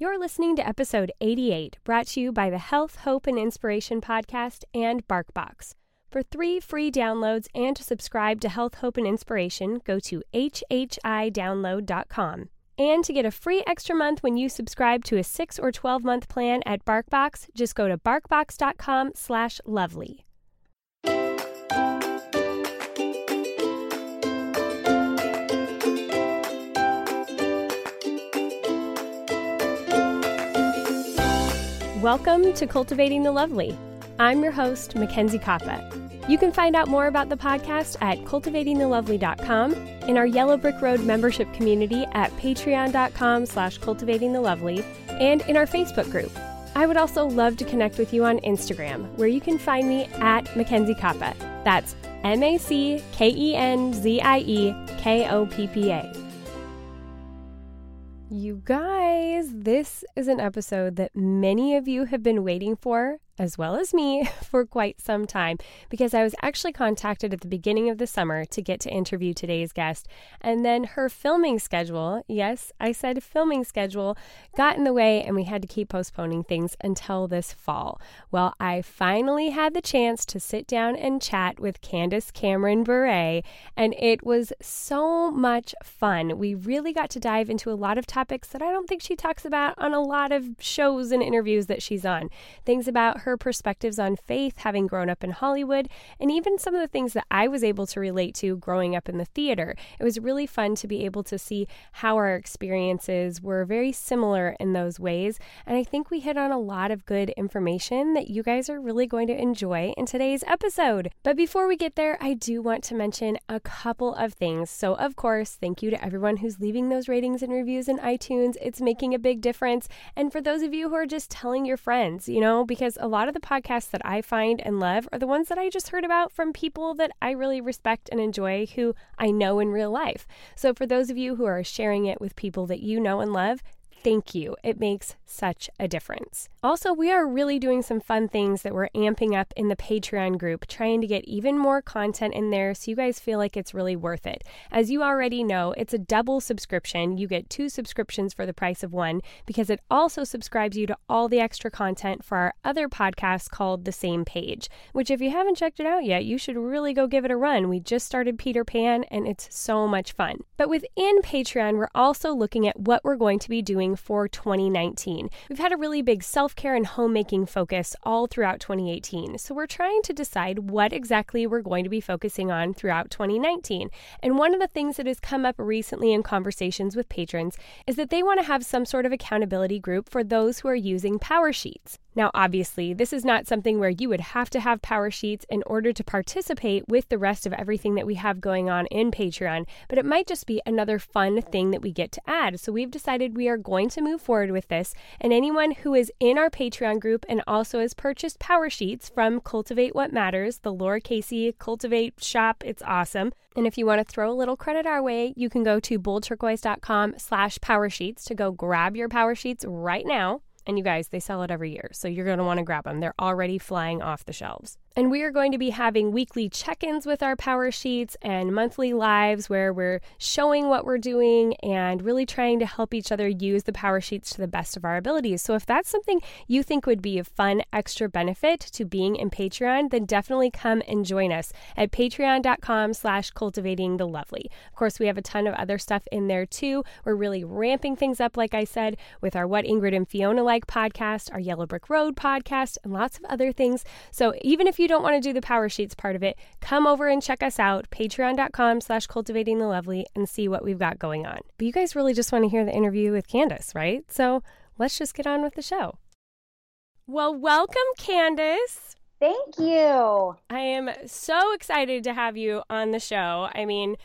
You're listening to episode 88, brought to you by the Health, Hope, and Inspiration podcast and BarkBox. For three free downloads and to subscribe to Health, Hope, and Inspiration, go to hhidownload.com. And to get a free extra month when you subscribe to a 6 or 12 month plan at BarkBox, just go to barkbox.com Welcome to Cultivating the Lovely. I'm your host, Mackenzie Koppa. You can find out more about the podcast at cultivatingthelovely.com, in our Yellow Brick Road membership community at patreon.com slash cultivatingthelovely, and in our Facebook group. I would also love to connect with you on Instagram, where you can find me at Mackenzie Koppa. That's M A C K E N Z I E K O P P A. You guys, this is an episode that many of you have been waiting for as well as me, for quite some time because I was actually contacted at the beginning of the summer to get to interview today's guest. And then her filming schedule, yes, I said filming schedule, got in the way and we had to keep postponing things until this fall. Well, I finally had the chance to sit down and chat with Candace Cameron Bure, and it was so much fun. We really got to dive into a lot of topics that I don't think she talks about on a lot of shows and interviews that she's on. Things about her her perspectives on faith, having grown up in Hollywood, and even some of the things that I was able to relate to growing up in the theater. It was really fun to be able to see how our experiences were very similar in those ways. And I think we hit on a lot of good information that you guys are really going to enjoy in today's episode. But before we get there, I do want to mention a couple of things. So, of course, thank you to everyone who's leaving those ratings and reviews in iTunes. It's making a big difference. And for those of you who are just telling your friends, you know, because a lot lot of the podcasts that I find and love are the ones that I just heard about from people that I really respect and enjoy who I know in real life. So, for those of you who are sharing it with people that you know and love, thank you. It makes such a difference. Also, we are really doing some fun things that we're amping up in the Patreon group, trying to get even more content in there so you guys feel like it's really worth it. As you already know, it's a double subscription. You get two subscriptions for the price of one because it also subscribes you to all the extra content for our other podcast called The Same Page, which, if you haven't checked it out yet, you should really go give it a run. We just started Peter Pan and it's so much fun. But within Patreon, we're also looking at what we're going to be doing for 2019. We've had a really big self care and homemaking focus all throughout 2018, so we're trying to decide what exactly we're going to be focusing on throughout 2019. And one of the things that has come up recently in conversations with patrons is that they want to have some sort of accountability group for those who are using Power Sheets. Now, obviously, this is not something where you would have to have Power Sheets in order to participate with the rest of everything that we have going on in Patreon, but it might just be another fun thing that we get to add. So we've decided we are going to move forward with this, and anyone who is in our Patreon group and also has purchased Power Sheets from Cultivate What Matters, the Lara Casey Cultivate shop, it's awesome. And if you want to throw a little credit our way, you can go to boldturquoise.com slash power sheets to go grab your power sheets right now. And you guys, they sell it every year, so you're going to want to grab them. They're already flying off the shelves. And we are going to be having weekly check ins with our power sheets and monthly lives where we're showing what we're doing and really trying to help each other use the power sheets to the best of our abilities. So if that's something you think would be a fun extra benefit to being in Patreon, then definitely come and join us at patreon.com slash cultivating the lovely. Of course, we have a ton of other stuff in there too. We're really ramping things up, like I said, with our What Ingrid and Fiona Like podcast, our Yellow Brick Road podcast, and lots of other things. So even if you don't want to do the power sheets part of it, come over and check us out, patreon.com slash cultivating the lovely, and see what we've got going on. But you guys really just want to hear the interview with Candace, right? So let's just get on with the show. Well, welcome, Candace. Thank you. I am so excited to have you on the show. I mean,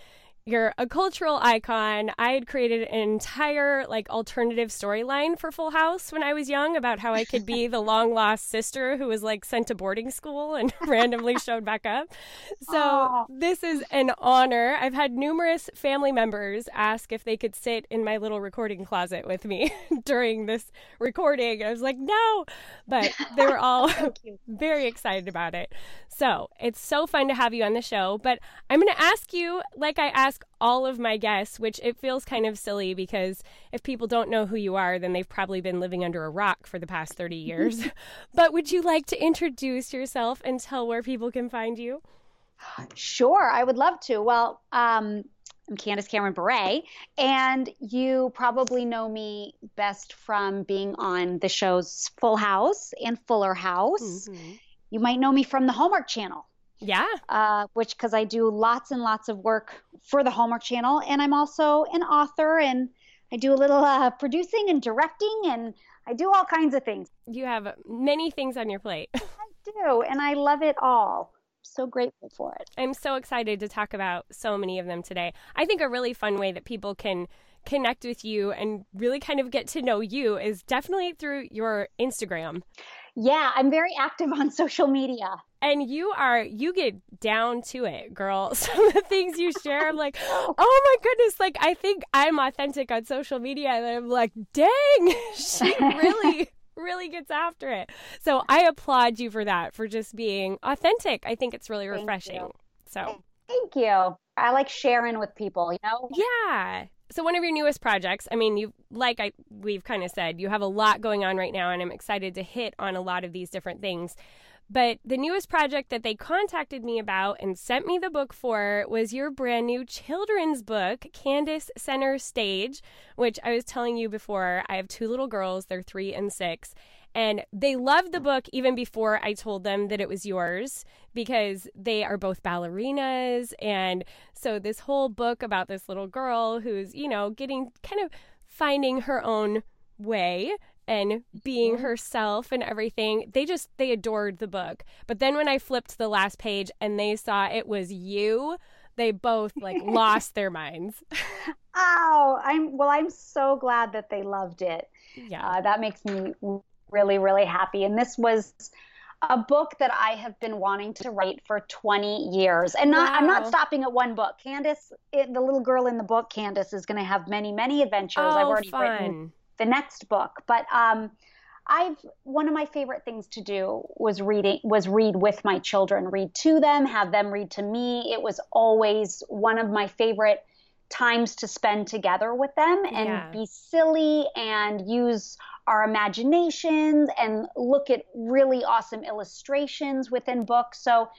you're a cultural icon. I had created an entire like alternative storyline for Full House when I was young about how I could be the long lost sister who was like sent to boarding school and randomly showed back up. So Aww. this is an honor. I've had numerous family members ask if they could sit in my little recording closet with me during this recording. I was like, no, but they were all very excited about it. So it's so fun to have you on the show. But I'm going to ask you, like I asked ask all of my guests, which it feels kind of silly because if people don't know who you are, then they've probably been living under a rock for the past 30 years. but would you like to introduce yourself and tell where people can find you? Sure, I would love to. Well, um, I'm Candace Cameron Bure, and you probably know me best from being on the shows Full House and Fuller House. Mm-hmm. You might know me from the Hallmark Channel. Yeah. Uh, which, because I do lots and lots of work for the Hallmark Channel, and I'm also an author, and I do a little uh, producing and directing, and I do all kinds of things. You have many things on your plate. I do, and I love it all so grateful for it. I'm so excited to talk about so many of them today. I think a really fun way that people can connect with you and really kind of get to know you is definitely through your Instagram. Yeah, I'm very active on social media. And you are, you get down to it, girl. Some of the things you share, I'm like, oh my goodness. Like, I think I'm authentic on social media. And I'm like, dang, she really really gets after it. So I applaud you for that, for just being authentic. I think it's really refreshing. So oh, thank you. I like sharing with people, you know? Yeah. So one of your newest projects, I mean, you like I we've kind of said, you have a lot going on right now and I'm excited to hit on a lot of these different things. But the newest project that they contacted me about and sent me the book for was your brand new children's book, Candace Center Stage, which I was telling you before. I have two little girls, they're three and six. And they loved the book even before I told them that it was yours because they are both ballerinas. And so, this whole book about this little girl who's, you know, getting kind of finding her own way and being herself and everything. They just they adored the book. But then when I flipped the last page and they saw it was you, they both like lost their minds. oh, I'm well I'm so glad that they loved it. Yeah. Uh, that makes me really really happy and this was a book that I have been wanting to write for 20 years. And not, wow. I'm not stopping at one book. Candace, it, the little girl in the book, Candace, is going to have many, many adventures. Oh, I've already fun. written the next book. But um, I've one of my favorite things to do was reading was read with my children, read to them, have them read to me. It was always one of my favorite times to spend together with them and yeah. be silly and use our imaginations and look at really awesome illustrations within books. So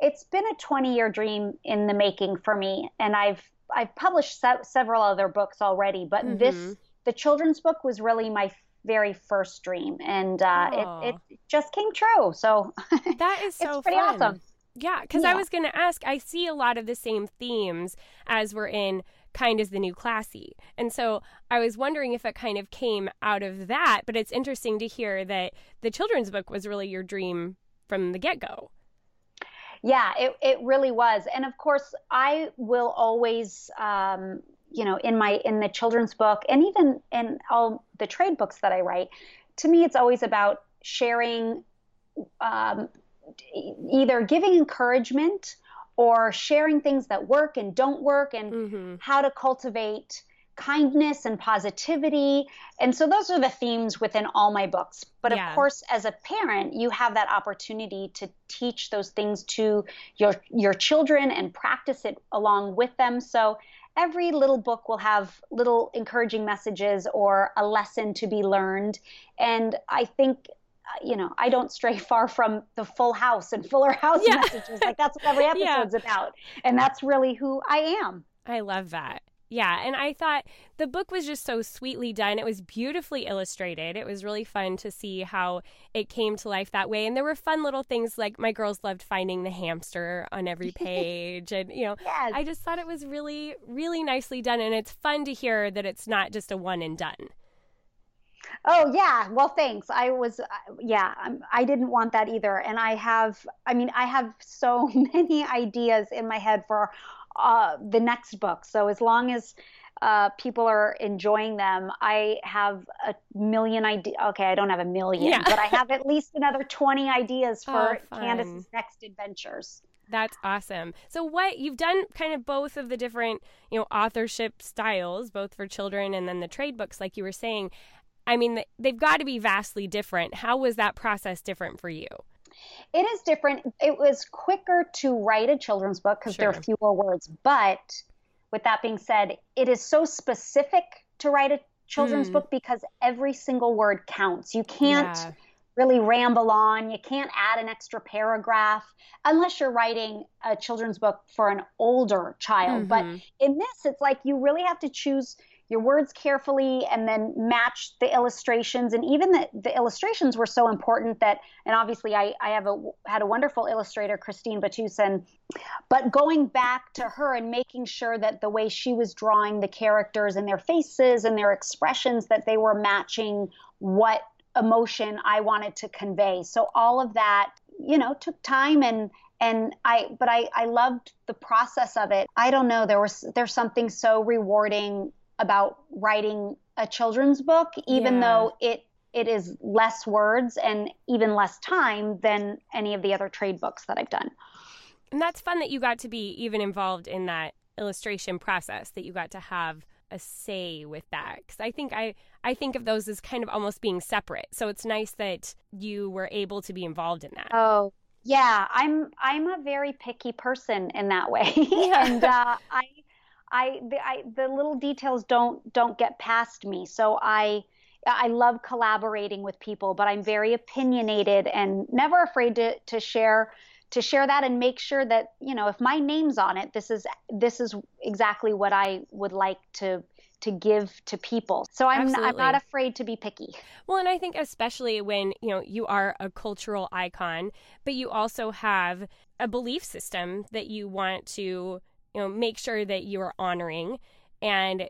it's been a 20 year dream in the making for me and I've I've published se- several other books already, but mm-hmm. this the children's book was really my very first dream, and uh, it, it just came true. So that is so pretty fun. awesome. Yeah, because yeah. I was going to ask, I see a lot of the same themes as we're in Kind is the New Classy. And so I was wondering if it kind of came out of that, but it's interesting to hear that the children's book was really your dream from the get go. Yeah, it, it really was. And of course, I will always um, you know in my in the children's book and even in all the trade books that i write to me it's always about sharing um, either giving encouragement or sharing things that work and don't work and mm-hmm. how to cultivate kindness and positivity. And so those are the themes within all my books. But yeah. of course, as a parent, you have that opportunity to teach those things to your your children and practice it along with them. So every little book will have little encouraging messages or a lesson to be learned. And I think uh, you know, I don't stray far from the full house and fuller house yeah. messages. Like that's what every episode's yeah. about. And that's really who I am. I love that. Yeah, and I thought the book was just so sweetly done. It was beautifully illustrated. It was really fun to see how it came to life that way. And there were fun little things like my girls loved finding the hamster on every page. and, you know, yes. I just thought it was really, really nicely done. And it's fun to hear that it's not just a one and done. Oh yeah, well thanks. I was uh, yeah, I didn't want that either. And I have I mean, I have so many ideas in my head for uh, the next book. So as long as uh, people are enjoying them, I have a million ideas. Okay, I don't have a million, yeah. but I have at least another 20 ideas for oh, Candace's next adventures. That's awesome. So what you've done kind of both of the different, you know, authorship styles, both for children and then the trade books like you were saying. I mean, they've got to be vastly different. How was that process different for you? It is different. It was quicker to write a children's book because sure. there are fewer words, but with that being said, it is so specific to write a children's mm. book because every single word counts. You can't yeah. really ramble on, you can't add an extra paragraph unless you're writing a children's book for an older child. Mm-hmm. But in this, it's like you really have to choose your words carefully and then match the illustrations. And even the, the illustrations were so important that and obviously i, I have a had a wonderful illustrator christine batusin but going back to her and making sure that the way she was drawing the characters and their faces and their expressions that they were matching what emotion i wanted to convey. So all of that you know took time and and I but I I loved the process of it. I don't know there was there's something so rewarding about writing a children's book, even yeah. though it it is less words and even less time than any of the other trade books that I've done. And that's fun that you got to be even involved in that illustration process, that you got to have a say with that because I think I I think of those as kind of almost being separate. So it's nice that you were able to be involved in that. Oh yeah, I'm I'm a very picky person in that way, yeah. and uh, I I the, I the little details don't don't get past me. So I I love collaborating with people, but I'm very opinionated and never afraid to to share to share that and make sure that you know if my name's on it, this is this is exactly what I would like to to give to people. So I'm not, I'm not afraid to be picky. Well, and I think especially when, you know, you are a cultural icon, but you also have a belief system that you want to you know make sure that you are honoring and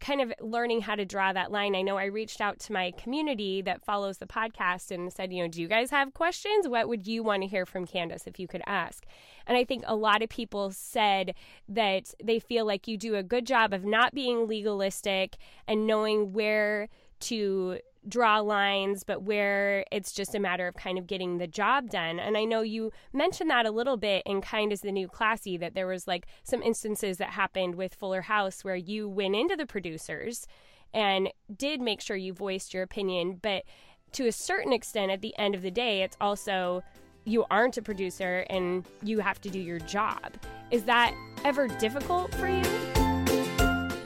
kind of learning how to draw that line. I know I reached out to my community that follows the podcast and said, you know, do you guys have questions? What would you want to hear from Candace if you could ask? And I think a lot of people said that they feel like you do a good job of not being legalistic and knowing where to draw lines, but where it's just a matter of kind of getting the job done. And I know you mentioned that a little bit in Kind is the New Classy, that there was like some instances that happened with Fuller House where you went into the producers and did make sure you voiced your opinion. But to a certain extent, at the end of the day, it's also you aren't a producer and you have to do your job. Is that ever difficult for you?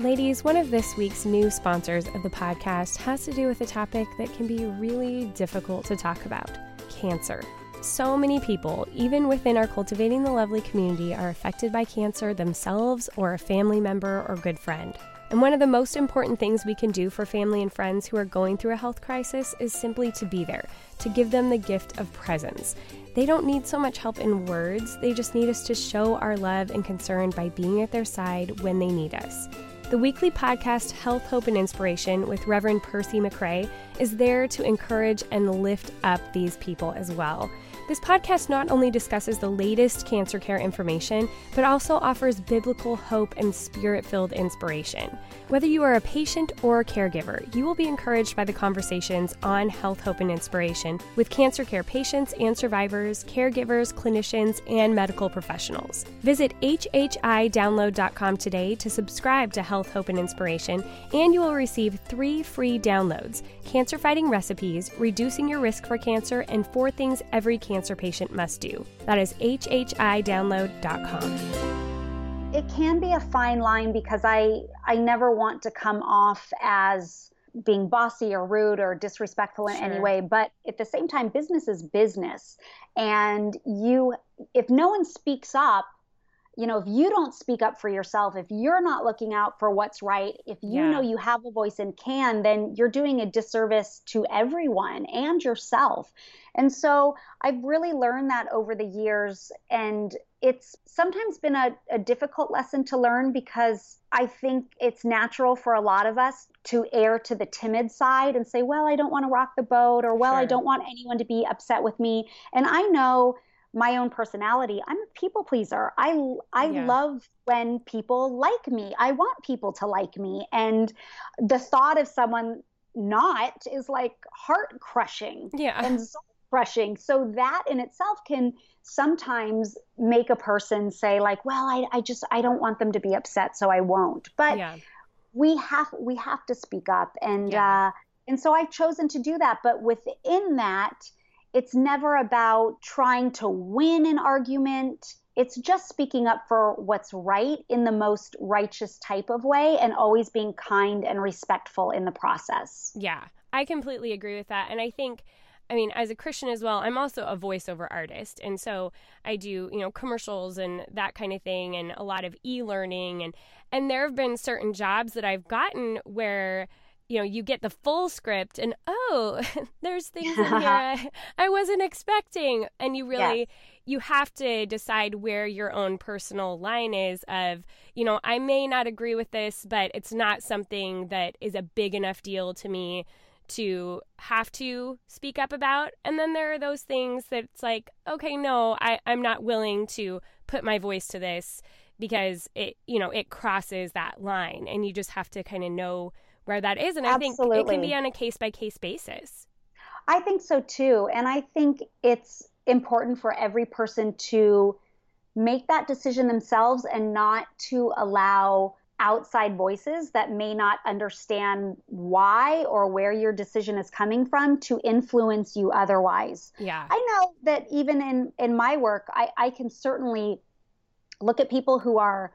Ladies, one of this week's new sponsors of the podcast has to do with a topic that can be really difficult to talk about cancer. So many people, even within our Cultivating the Lovely community, are affected by cancer themselves or a family member or good friend. And one of the most important things we can do for family and friends who are going through a health crisis is simply to be there, to give them the gift of presence. They don't need so much help in words, they just need us to show our love and concern by being at their side when they need us. The weekly podcast Health, Hope, and Inspiration with Reverend Percy McCray is there to encourage and lift up these people as well. This podcast not only discusses the latest cancer care information, but also offers biblical hope and spirit filled inspiration. Whether you are a patient or a caregiver, you will be encouraged by the conversations on health, hope, and inspiration with cancer care patients and survivors, caregivers, clinicians, and medical professionals. Visit hhidownload.com today to subscribe to Health, Hope, and Inspiration, and you will receive three free downloads cancer fighting recipes, reducing your risk for cancer, and four things every cancer patient must do. That is hhidownload.com. It can be a fine line because I I never want to come off as being bossy or rude or disrespectful in sure. any way but at the same time business is business and you if no one speaks up you know, if you don't speak up for yourself, if you're not looking out for what's right, if you yeah. know you have a voice and can, then you're doing a disservice to everyone and yourself. And so I've really learned that over the years. And it's sometimes been a, a difficult lesson to learn because I think it's natural for a lot of us to err to the timid side and say, well, I don't want to rock the boat, or well, sure. I don't want anyone to be upset with me. And I know my own personality i'm a people pleaser i i yeah. love when people like me i want people to like me and the thought of someone not is like heart crushing yeah and crushing so that in itself can sometimes make a person say like well i, I just i don't want them to be upset so i won't but yeah. we have we have to speak up and yeah. uh and so i've chosen to do that but within that it's never about trying to win an argument. it's just speaking up for what's right in the most righteous type of way and always being kind and respectful in the process. Yeah, I completely agree with that. And I think I mean, as a Christian as well, I'm also a voiceover artist. And so I do, you know, commercials and that kind of thing and a lot of e-learning and and there have been certain jobs that I've gotten where you know, you get the full script and oh, there's things in here I, I wasn't expecting and you really yes. you have to decide where your own personal line is of, you know, I may not agree with this, but it's not something that is a big enough deal to me to have to speak up about. And then there are those things that it's like, okay, no, I, I'm not willing to put my voice to this because it, you know, it crosses that line and you just have to kind of know where that is. And Absolutely. I think it can be on a case by case basis. I think so too. And I think it's important for every person to make that decision themselves and not to allow outside voices that may not understand why or where your decision is coming from to influence you otherwise. Yeah. I know that even in in my work, I, I can certainly look at people who are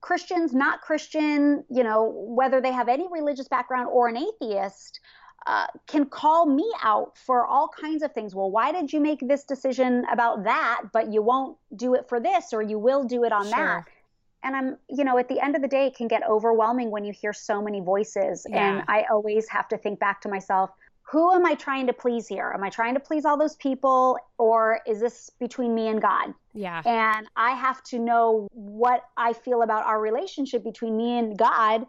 Christians, not Christian, you know, whether they have any religious background or an atheist, uh, can call me out for all kinds of things. Well, why did you make this decision about that, but you won't do it for this, or you will do it on sure. that? And I'm, you know, at the end of the day, it can get overwhelming when you hear so many voices. Yeah. And I always have to think back to myself, who am I trying to please here? Am I trying to please all those people or is this between me and God? Yeah. And I have to know what I feel about our relationship between me and God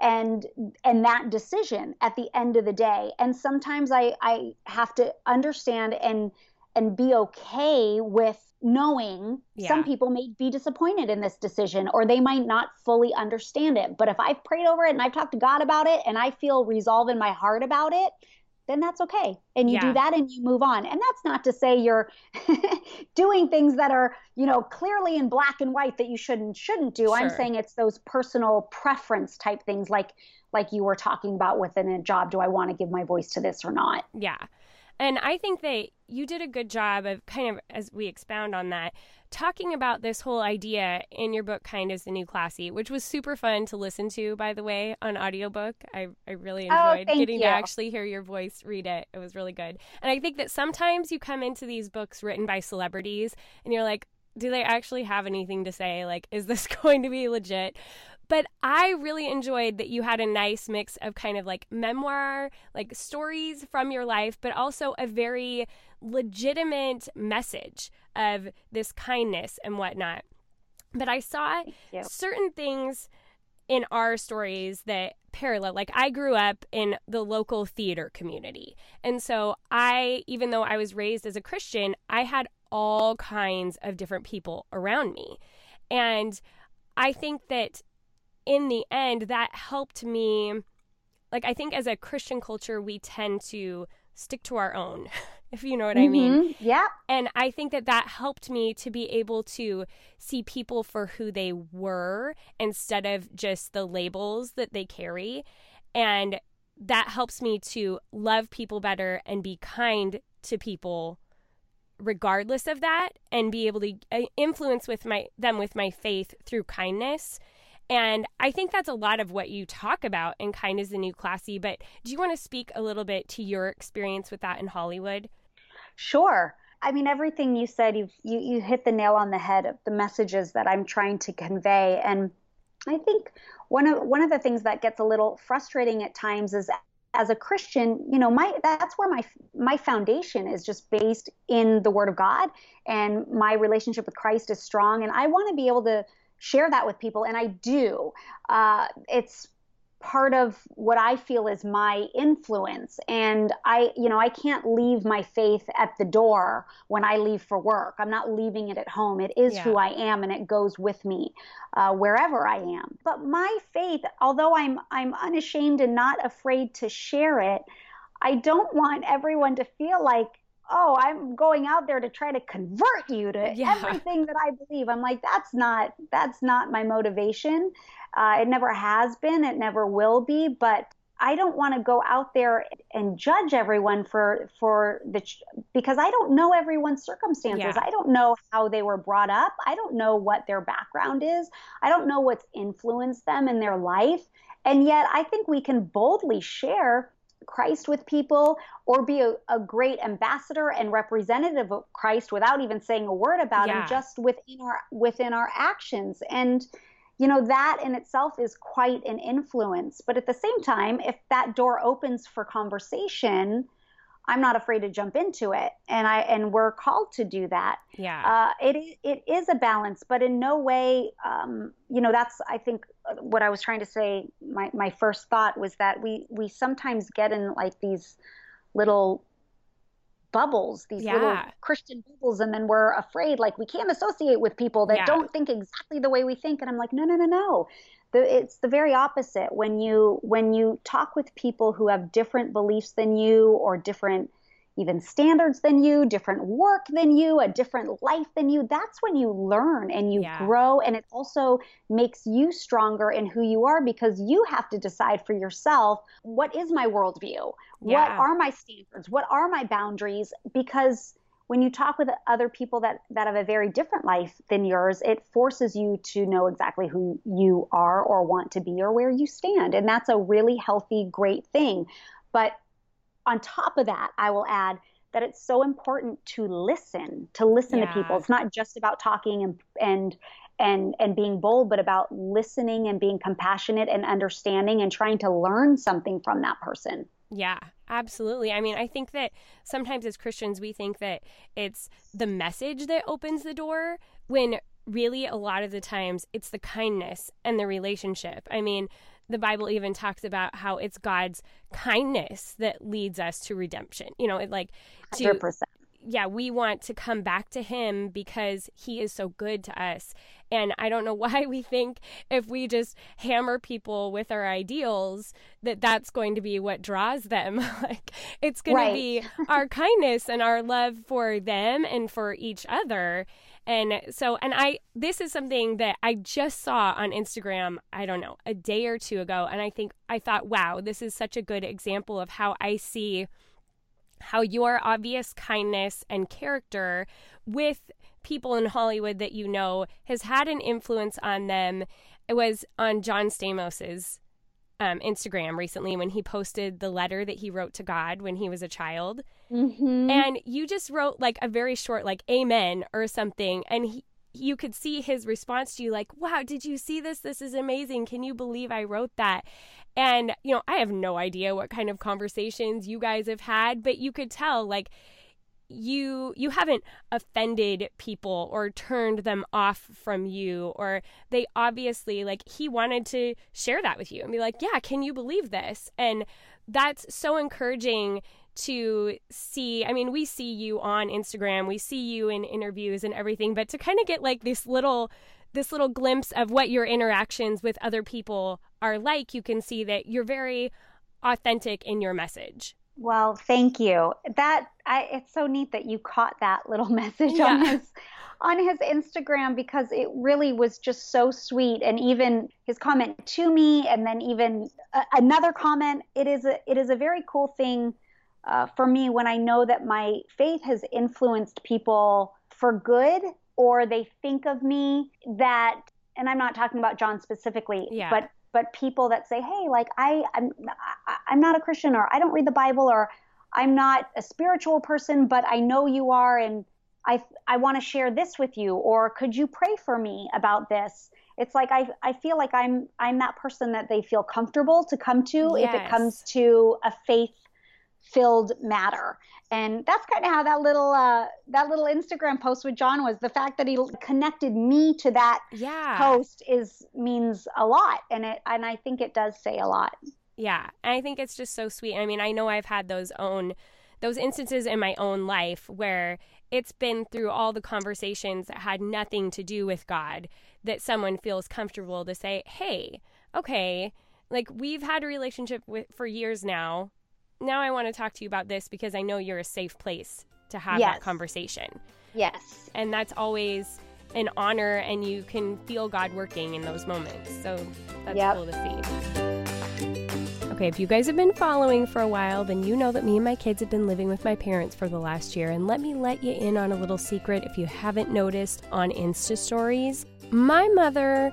and and that decision at the end of the day. And sometimes I I have to understand and and be okay with knowing yeah. some people may be disappointed in this decision or they might not fully understand it. But if I've prayed over it and I've talked to God about it and I feel resolve in my heart about it, then that's okay. And you yeah. do that and you move on. And that's not to say you're doing things that are, you know, clearly in black and white that you shouldn't shouldn't do. Sure. I'm saying it's those personal preference type things like like you were talking about within a job. Do I want to give my voice to this or not? Yeah. And I think that you did a good job of kind of, as we expound on that, talking about this whole idea in your book, Kind is the New Classy, which was super fun to listen to, by the way, on audiobook. I, I really oh, enjoyed oh, getting you. to actually hear your voice read it. It was really good. And I think that sometimes you come into these books written by celebrities and you're like, do they actually have anything to say? Like, is this going to be legit? But I really enjoyed that you had a nice mix of kind of like memoir, like stories from your life, but also a very legitimate message of this kindness and whatnot. But I saw certain things in our stories that parallel. Like I grew up in the local theater community. And so I, even though I was raised as a Christian, I had all kinds of different people around me. And I think that in the end, that helped me. Like, I think as a Christian culture, we tend to stick to our own, if you know what mm-hmm. I mean. Mm-hmm. Yeah. And I think that that helped me to be able to see people for who they were instead of just the labels that they carry. And that helps me to love people better and be kind to people regardless of that and be able to uh, influence with my them with my faith through kindness and I think that's a lot of what you talk about in Kind is the New Classy. But do you want to speak a little bit to your experience with that in Hollywood? Sure. I mean, everything you said, you've, you you hit the nail on the head of the messages that I'm trying to convey. And I think one of one of the things that gets a little frustrating at times is as a Christian, you know, my that's where my my foundation is just based in the Word of God, and my relationship with Christ is strong, and I want to be able to share that with people, and I do. Uh, it's part of what I feel is my influence. And I, you know, I can't leave my faith at the door when I leave for work. I'm not leaving it at home. It is yeah. who I am, and it goes with me uh, wherever I am. But my faith, although I'm I'm unashamed and not afraid to share it, I don't want everyone to feel like oh, I'm going out there to try to convert you to yeah. everything that I believe. I'm like, that's not that's not my motivation. Uh, it never has been. It never will be. But I don't want to go out there and judge everyone for for the because I don't know everyone's circumstances. Yeah. I don't know how they were brought up. I don't know what their background is. I don't know what's influenced them in their life. And yet I think we can boldly share Christ with people or be a, a, great ambassador and representative of Christ without even saying a word about yeah. him just within our within our actions and you know that in itself is quite an influence but at the same time if that door opens for conversation i'm not afraid to jump into it and i and we're called to do that yeah uh, it, it is a balance but in no way um, you know that's i think uh, what i was trying to say my, my first thought was that we we sometimes get in like these little bubbles, these yeah. little Christian bubbles, and then we're afraid like we can't associate with people that yeah. don't think exactly the way we think. And I'm like, no, no, no, no. The, it's the very opposite. When you when you talk with people who have different beliefs than you or different even standards than you, different work than you, a different life than you, that's when you learn and you yeah. grow. And it also makes you stronger in who you are because you have to decide for yourself what is my worldview? Yeah. What are my standards? What are my boundaries? Because when you talk with other people that, that have a very different life than yours, it forces you to know exactly who you are or want to be or where you stand. And that's a really healthy, great thing. But on top of that, I will add that it's so important to listen, to listen yeah. to people. It's not just about talking and and and and being bold, but about listening and being compassionate and understanding and trying to learn something from that person. Yeah, absolutely. I mean, I think that sometimes as Christians we think that it's the message that opens the door when really a lot of the times it's the kindness and the relationship. I mean, the Bible even talks about how it's God's kindness that leads us to redemption. You know, it like to 100%. Yeah, we want to come back to him because he is so good to us. And I don't know why we think if we just hammer people with our ideals that that's going to be what draws them. like it's going right. to be our kindness and our love for them and for each other and so, and I, this is something that I just saw on Instagram, I don't know, a day or two ago. And I think, I thought, wow, this is such a good example of how I see how your obvious kindness and character with people in Hollywood that you know has had an influence on them. It was on John Stamos's um, Instagram recently when he posted the letter that he wrote to God when he was a child. Mm-hmm. And you just wrote like a very short, like, Amen or something. And he, you could see his response to you, like, wow, did you see this? This is amazing. Can you believe I wrote that? And, you know, I have no idea what kind of conversations you guys have had, but you could tell, like, you you haven't offended people or turned them off from you or they obviously like he wanted to share that with you and be like yeah can you believe this and that's so encouraging to see i mean we see you on instagram we see you in interviews and everything but to kind of get like this little this little glimpse of what your interactions with other people are like you can see that you're very authentic in your message well, thank you. That I, it's so neat that you caught that little message yeah. on his on his Instagram because it really was just so sweet and even his comment to me and then even uh, another comment it is a it is a very cool thing uh, for me when I know that my faith has influenced people for good or they think of me that and I'm not talking about John specifically yeah. but but people that say, "Hey, like I I'm I'm not a Christian or I don't read the Bible or I'm not a spiritual person, but I know you are and I I want to share this with you or could you pray for me about this?" It's like I I feel like I'm I'm that person that they feel comfortable to come to yes. if it comes to a faith filled matter and that's kind of how that little uh, that little Instagram post with John was. The fact that he connected me to that yeah. post is means a lot, and it and I think it does say a lot. Yeah, and I think it's just so sweet. I mean, I know I've had those own those instances in my own life where it's been through all the conversations that had nothing to do with God that someone feels comfortable to say, "Hey, okay, like we've had a relationship with for years now now I want to talk to you about this because I know you're a safe place to have yes. that conversation. Yes. And that's always an honor, and you can feel God working in those moments. So that's yep. cool to see. Okay, if you guys have been following for a while, then you know that me and my kids have been living with my parents for the last year. And let me let you in on a little secret if you haven't noticed on Insta stories. My mother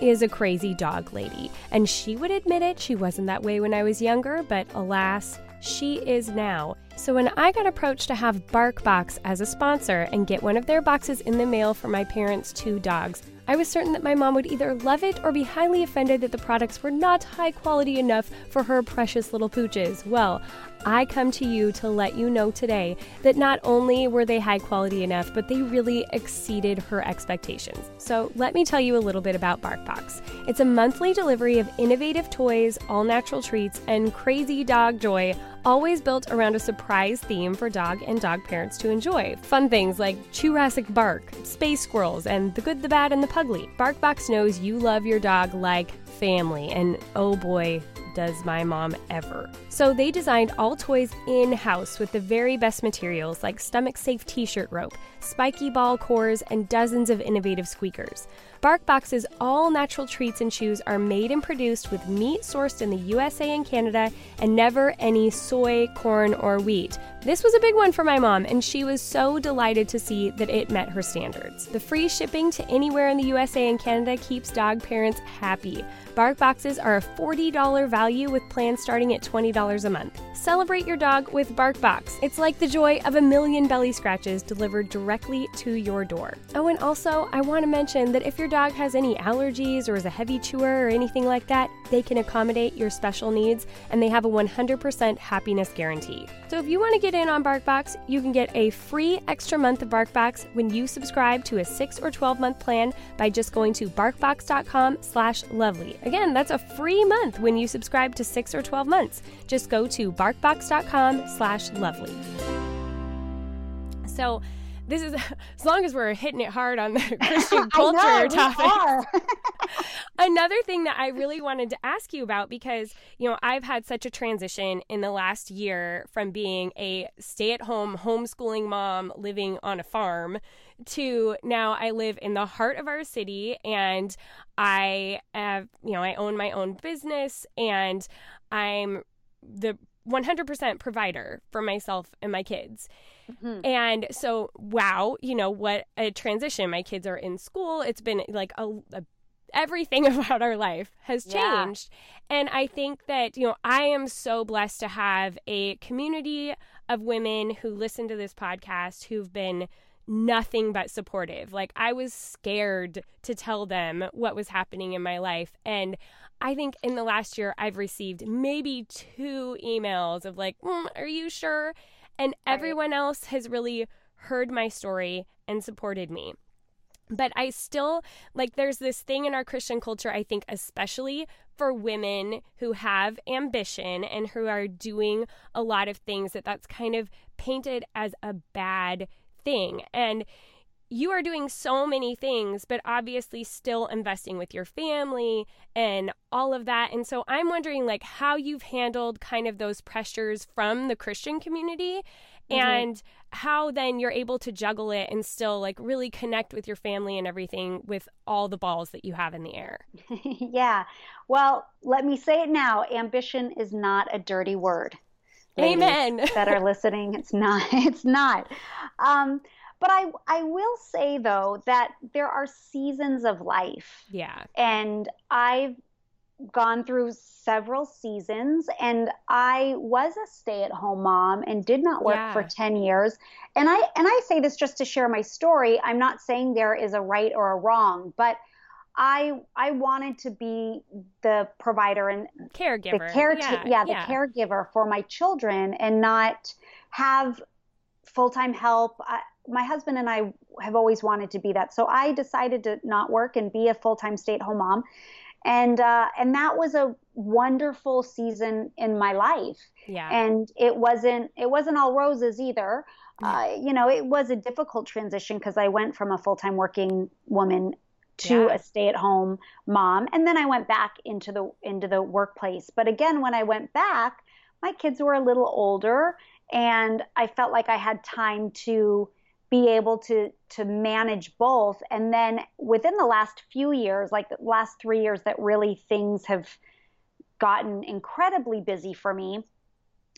is a crazy dog lady, and she would admit it. She wasn't that way when I was younger, but alas, she is now. So when I got approached to have BarkBox as a sponsor and get one of their boxes in the mail for my parents' two dogs, I was certain that my mom would either love it or be highly offended that the products were not high quality enough for her precious little pooches. Well, I come to you to let you know today that not only were they high quality enough, but they really exceeded her expectations. So, let me tell you a little bit about BarkBox. It's a monthly delivery of innovative toys, all natural treats, and crazy dog joy, always built around a surprise theme for dog and dog parents to enjoy. Fun things like Jurassic Bark, Space Squirrels, and The Good, the Bad, and the Pugly. BarkBox knows you love your dog like family, and oh boy, does my mom ever. So they designed all toys in house with the very best materials like stomach safe t shirt rope, spiky ball cores, and dozens of innovative squeakers. BarkBox's all natural treats and chews are made and produced with meat sourced in the USA and Canada and never any soy, corn, or wheat. This was a big one for my mom, and she was so delighted to see that it met her standards. The free shipping to anywhere in the USA and Canada keeps dog parents happy. Bark boxes are a $40 value with plans starting at $20 a month. Celebrate your dog with BarkBox. It's like the joy of a million belly scratches delivered directly to your door. Oh, and also, I want to mention that if your dog has any allergies or is a heavy chewer or anything like that, they can accommodate your special needs and they have a 100% happiness guarantee. So if you want to get in on BarkBox, you can get a free extra month of BarkBox when you subscribe to a 6 or 12 month plan by just going to barkbox.com/lovely. Again, that's a free month when you subscribe to 6 or 12 months. Just go to barkbox.com/lovely. So, this is as long as we're hitting it hard on the Christian culture topic. Another thing that I really wanted to ask you about because, you know, I've had such a transition in the last year from being a stay-at-home homeschooling mom living on a farm to now I live in the heart of our city and I have, you know, I own my own business and I'm the 100% provider for myself and my kids. Mm-hmm. And so, wow, you know, what a transition. My kids are in school. It's been like a, a everything about our life has changed. Yeah. And I think that, you know, I am so blessed to have a community of women who listen to this podcast who've been nothing but supportive. Like I was scared to tell them what was happening in my life. And I think in the last year, I've received maybe two emails of like, mm, Are you sure? And everyone else has really heard my story and supported me. But I still like there's this thing in our Christian culture, I think, especially for women who have ambition and who are doing a lot of things, that that's kind of painted as a bad thing. And you are doing so many things, but obviously still investing with your family and all of that. And so I'm wondering, like, how you've handled kind of those pressures from the Christian community mm-hmm. and how then you're able to juggle it and still, like, really connect with your family and everything with all the balls that you have in the air. yeah. Well, let me say it now ambition is not a dirty word. Amen. that are listening, it's not. It's not. Um, but I I will say though that there are seasons of life. Yeah. And I've gone through several seasons and I was a stay-at-home mom and did not work yeah. for 10 years. And I and I say this just to share my story. I'm not saying there is a right or a wrong, but I I wanted to be the provider and caregiver. The care yeah, yeah, the yeah. caregiver for my children and not have full-time help. I, my husband and I have always wanted to be that. So I decided to not work and be a full-time stay-at-home mom. And uh, and that was a wonderful season in my life. Yeah. And it wasn't it wasn't all roses either. Uh, you know, it was a difficult transition because I went from a full-time working woman to yeah. a stay-at-home mom, and then I went back into the into the workplace. But again, when I went back, my kids were a little older, and I felt like I had time to be able to to manage both and then within the last few years like the last 3 years that really things have gotten incredibly busy for me.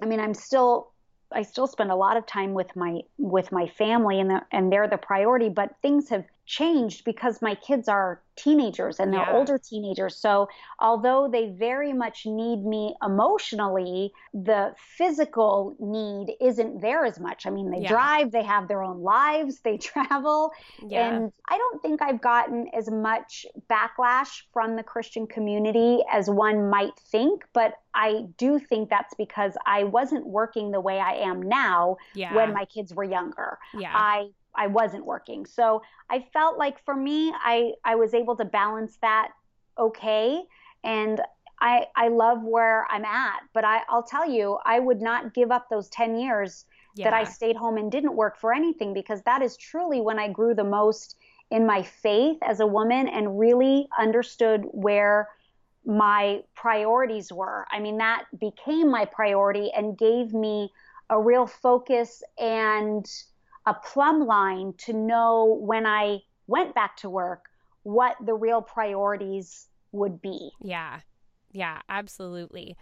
I mean, I'm still I still spend a lot of time with my with my family and the, and they're the priority, but things have changed because my kids are teenagers and they're yeah. older teenagers. So, although they very much need me emotionally, the physical need isn't there as much. I mean, they yeah. drive, they have their own lives, they travel. Yeah. And I don't think I've gotten as much backlash from the Christian community as one might think, but I do think that's because I wasn't working the way I am now when my kids were younger. Yeah. I I wasn't working. So I felt like for me, I, I was able to balance that okay. And I, I love where I'm at. But I, I'll tell you, I would not give up those 10 years yeah. that I stayed home and didn't work for anything because that is truly when I grew the most in my faith as a woman and really understood where my priorities were. I mean, that became my priority and gave me a real focus and a plumb line to know when I went back to work what the real priorities would be. Yeah. Yeah, absolutely.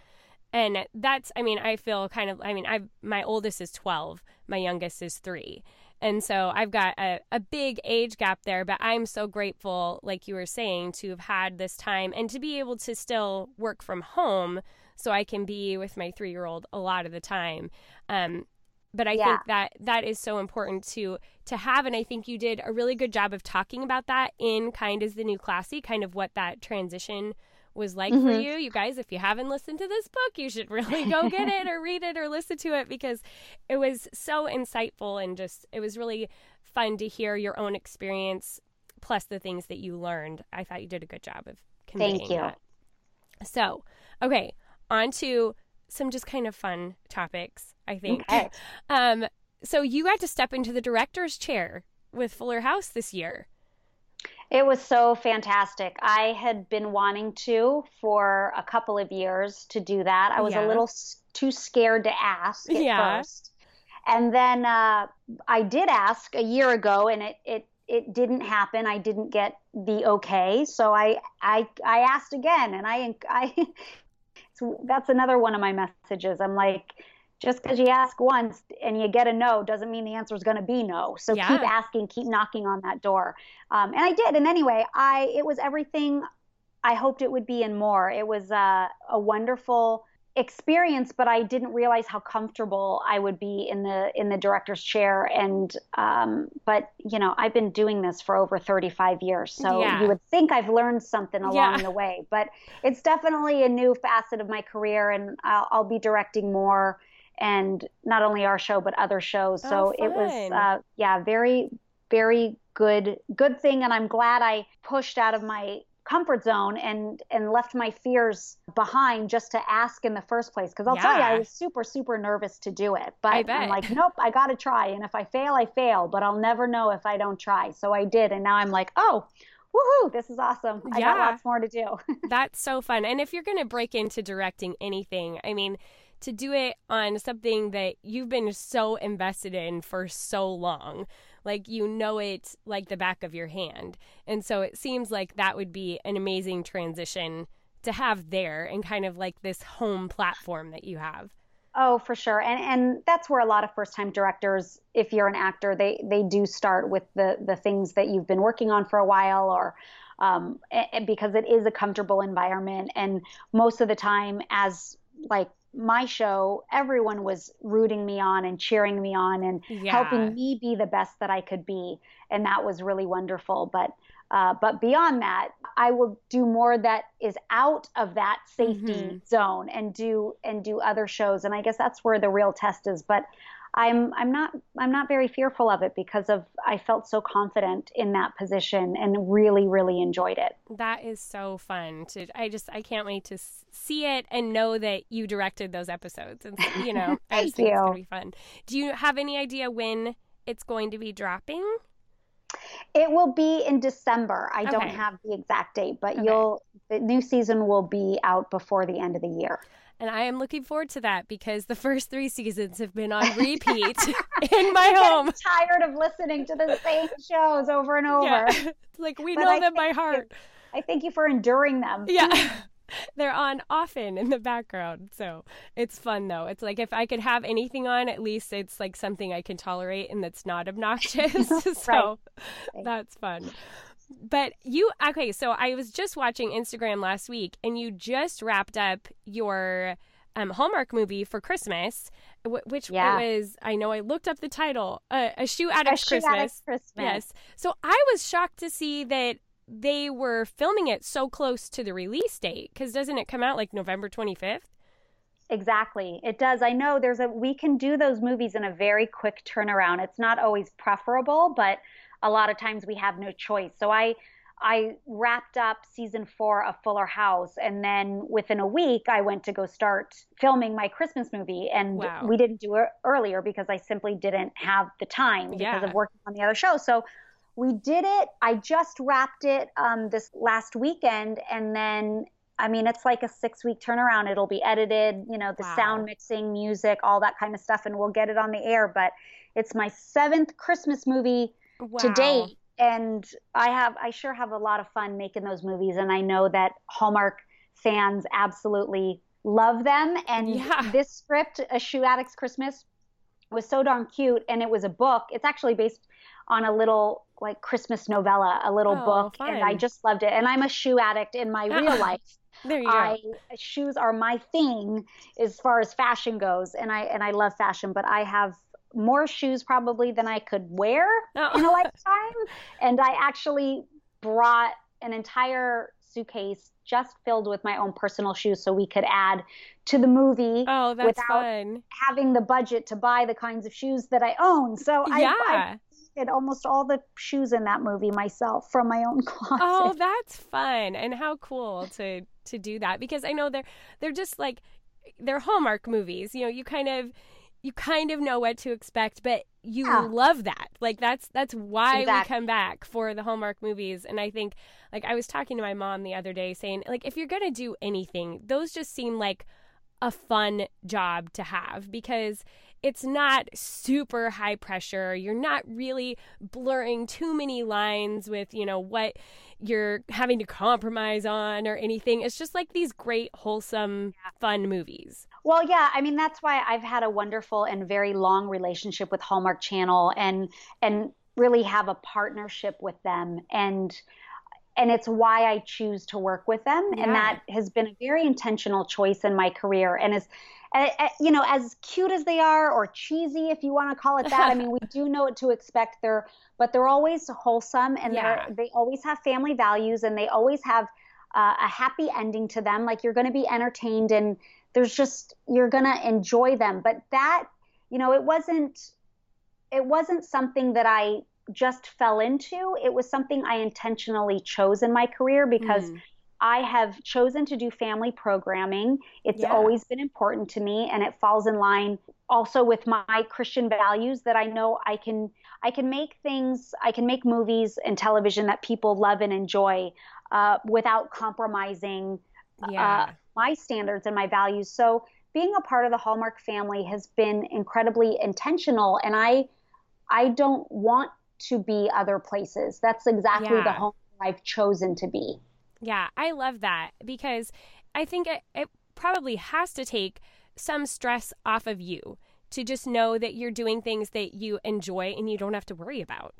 And that's I mean, I feel kind of I mean, I my oldest is 12, my youngest is 3. And so I've got a, a big age gap there, but I'm so grateful, like you were saying, to have had this time and to be able to still work from home so I can be with my three year old a lot of the time. Um, but I yeah. think that that is so important to to have and I think you did a really good job of talking about that in Kind is the New Classy kind of what that transition was like mm-hmm. for you you guys if you haven't listened to this book you should really go get it or read it or listen to it because it was so insightful and just it was really fun to hear your own experience plus the things that you learned I thought you did a good job of conveying Thank you. that so okay on to some just kind of fun topics I think. Okay. Um, so you got to step into the director's chair with Fuller House this year. It was so fantastic. I had been wanting to for a couple of years to do that. I was yeah. a little too scared to ask at yeah. first. And then uh, I did ask a year ago, and it, it it didn't happen. I didn't get the okay, so I I I asked again, and I I that's another one of my messages. I'm like, just because you ask once and you get a no doesn't mean the answer is going to be no. So yeah. keep asking, keep knocking on that door. Um, and I did. And anyway, I it was everything I hoped it would be and more. It was uh, a wonderful experience, but I didn't realize how comfortable I would be in the in the director's chair. And um, but you know, I've been doing this for over 35 years, so yeah. you would think I've learned something along yeah. the way. But it's definitely a new facet of my career, and I'll, I'll be directing more and not only our show but other shows. Oh, so it was uh, yeah, very very good good thing and I'm glad I pushed out of my comfort zone and and left my fears behind just to ask in the first place because I'll yeah. tell you I was super super nervous to do it but I'm like nope I got to try and if I fail I fail but I'll never know if I don't try so I did and now I'm like oh woohoo, this is awesome. I yeah. got lots more to do. That's so fun. And if you're going to break into directing anything, I mean, to do it on something that you've been so invested in for so long. Like you know it like the back of your hand. And so it seems like that would be an amazing transition to have there and kind of like this home platform that you have. Oh, for sure. And and that's where a lot of first-time directors, if you're an actor, they they do start with the the things that you've been working on for a while or um, because it is a comfortable environment and most of the time as like my show, everyone was rooting me on and cheering me on and yeah. helping me be the best that I could be, and that was really wonderful. But uh, but beyond that, I will do more that is out of that safety mm-hmm. zone and do and do other shows. And I guess that's where the real test is. But I'm I'm not I'm not very fearful of it because of I felt so confident in that position and really really enjoyed it. That is so fun. To I just I can't wait to see it and know that you directed those episodes and you know I just think you. it's gonna be fun. Do you have any idea when it's going to be dropping? It will be in December. I okay. don't have the exact date, but okay. you'll the new season will be out before the end of the year. And I am looking forward to that because the first three seasons have been on repeat in my home. tired of listening to the same shows over and over. Yeah. like we but know I them by heart. You, I thank you for enduring them. Yeah. they're on often in the background. So it's fun though. It's like if I could have anything on, at least it's like something I can tolerate and that's not obnoxious. so right. that's fun. But you okay, so I was just watching Instagram last week and you just wrapped up your um, Hallmark movie for Christmas, which yeah. was I know I looked up the title, uh, a shoe addict's a Christmas. Addict Christmas. Yes. So I was shocked to see that they were filming it so close to the release date because doesn't it come out like November 25th? Exactly. It does. I know there's a we can do those movies in a very quick turnaround. It's not always preferable, but a lot of times we have no choice. So I I wrapped up season 4 of Fuller House and then within a week I went to go start filming my Christmas movie and wow. we didn't do it earlier because I simply didn't have the time because yeah. of working on the other show. So we did it. I just wrapped it um, this last weekend, and then I mean, it's like a six week turnaround. It'll be edited, you know, the wow. sound mixing, music, all that kind of stuff, and we'll get it on the air. But it's my seventh Christmas movie wow. to date. And I have, I sure have a lot of fun making those movies. And I know that Hallmark fans absolutely love them. And yeah. this script, A Shoe Addict's Christmas, was so darn cute. And it was a book. It's actually based on a little like Christmas novella, a little oh, book, fun. and I just loved it. And I'm a shoe addict in my uh-uh. real life. There you I, go. Shoes are my thing as far as fashion goes, and I and I love fashion, but I have more shoes probably than I could wear oh. in a oh. lifetime. And I actually brought an entire suitcase just filled with my own personal shoes so we could add to the movie oh, without fun. having the budget to buy the kinds of shoes that I own. So yeah. I, I did almost all the shoes in that movie myself from my own closet. Oh, that's fun. And how cool to to do that because I know they're they're just like they're Hallmark movies. You know, you kind of you kind of know what to expect, but you yeah. love that. Like that's that's why exactly. we come back for the Hallmark movies. And I think like I was talking to my mom the other day saying like if you're going to do anything, those just seem like a fun job to have because it's not super high pressure. You're not really blurring too many lines with, you know, what you're having to compromise on or anything. It's just like these great, wholesome, fun movies. Well, yeah, I mean that's why I've had a wonderful and very long relationship with Hallmark Channel and and really have a partnership with them and and it's why I choose to work with them yeah. and that has been a very intentional choice in my career and is you know as cute as they are or cheesy if you want to call it that i mean we do know what to expect they're but they're always wholesome and yeah. they always have family values and they always have uh, a happy ending to them. Like you're going to be entertained and there's just you're going to enjoy them. But that you know it wasn't it wasn't something that i just fell into. It was something i intentionally chose in my career because mm. I have chosen to do family programming. It's yeah. always been important to me and it falls in line also with my Christian values that I know I can I can make things I can make movies and television that people love and enjoy uh, without compromising uh, yeah. uh, my standards and my values. So being a part of the Hallmark family has been incredibly intentional and I I don't want to be other places. That's exactly yeah. the home I've chosen to be. Yeah, I love that because I think it, it probably has to take some stress off of you to just know that you're doing things that you enjoy and you don't have to worry about.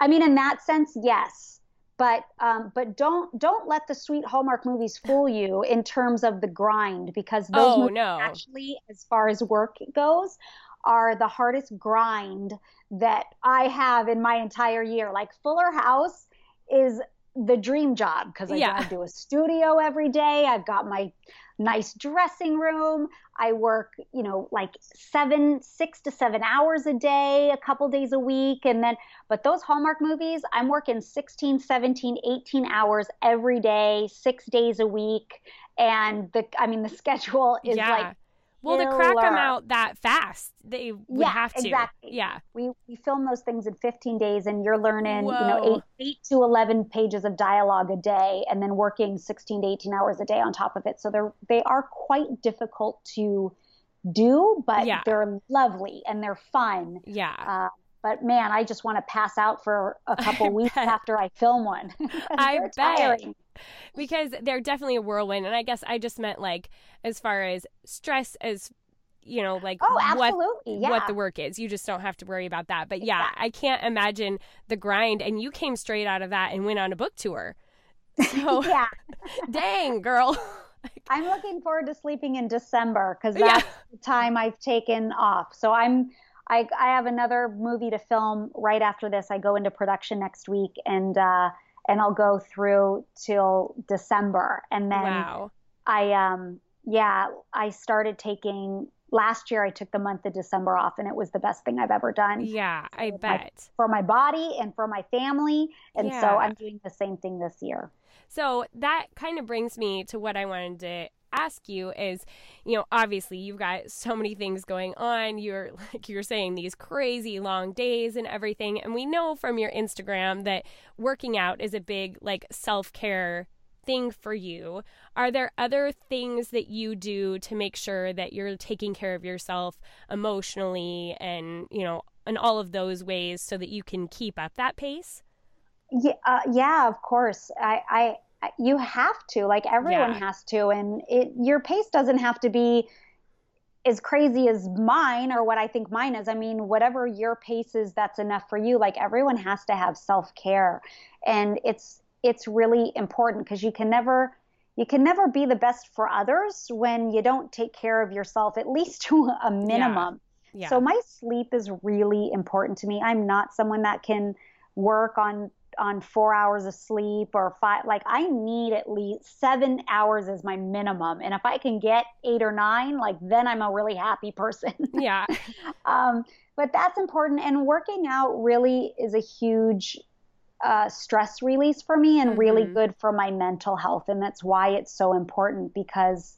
I mean, in that sense, yes. But um, but don't don't let the sweet Hallmark movies fool you in terms of the grind because those oh, no. actually, as far as work goes, are the hardest grind that I have in my entire year. Like Fuller House is the dream job because I yeah. do a studio every day. I've got my nice dressing room. I work, you know, like seven, six to seven hours a day, a couple days a week. And then, but those Hallmark movies, I'm working 16, 17, 18 hours every day, six days a week. And the, I mean, the schedule is yeah. like well, to crack them out that fast, they would yeah, have to. Exactly. Yeah. We we film those things in 15 days, and you're learning, Whoa. you know, eight eight to 11 pages of dialogue a day, and then working 16 to 18 hours a day on top of it. So they're they are quite difficult to do, but yeah. they're lovely and they're fun. Yeah. Uh, but man, I just want to pass out for a couple weeks after I film one. I bet. Tiring. Because they're definitely a whirlwind. And I guess I just meant like as far as stress as you know, like oh, absolutely. what yeah. what the work is. You just don't have to worry about that. But yeah, I can't imagine the grind. And you came straight out of that and went on a book tour. So yeah, dang girl. I'm looking forward to sleeping in December because that's yeah. the time I've taken off. So I'm I I have another movie to film right after this. I go into production next week and uh and I'll go through till December and then wow. I um yeah, I started taking last year I took the month of December off and it was the best thing I've ever done. Yeah, I bet. My, for my body and for my family. And yeah. so I'm doing the same thing this year. So that kind of brings me to what I wanted to ask you is, you know, obviously you've got so many things going on. You're like you're saying these crazy long days and everything. And we know from your Instagram that working out is a big like self-care thing for you. Are there other things that you do to make sure that you're taking care of yourself emotionally and, you know, in all of those ways so that you can keep up that pace? Yeah, uh, yeah, of course. I, I, you have to like everyone yeah. has to and it your pace doesn't have to be as crazy as mine or what I think mine is. I mean, whatever your pace is, that's enough for you. Like everyone has to have self care, and it's it's really important because you can never you can never be the best for others when you don't take care of yourself at least to a minimum. Yeah. Yeah. So my sleep is really important to me. I'm not someone that can work on on four hours of sleep or five. Like I need at least seven hours as my minimum. And if I can get eight or nine, like then I'm a really happy person. Yeah. um, but that's important. And working out really is a huge uh, stress release for me and mm-hmm. really good for my mental health. And that's why it's so important because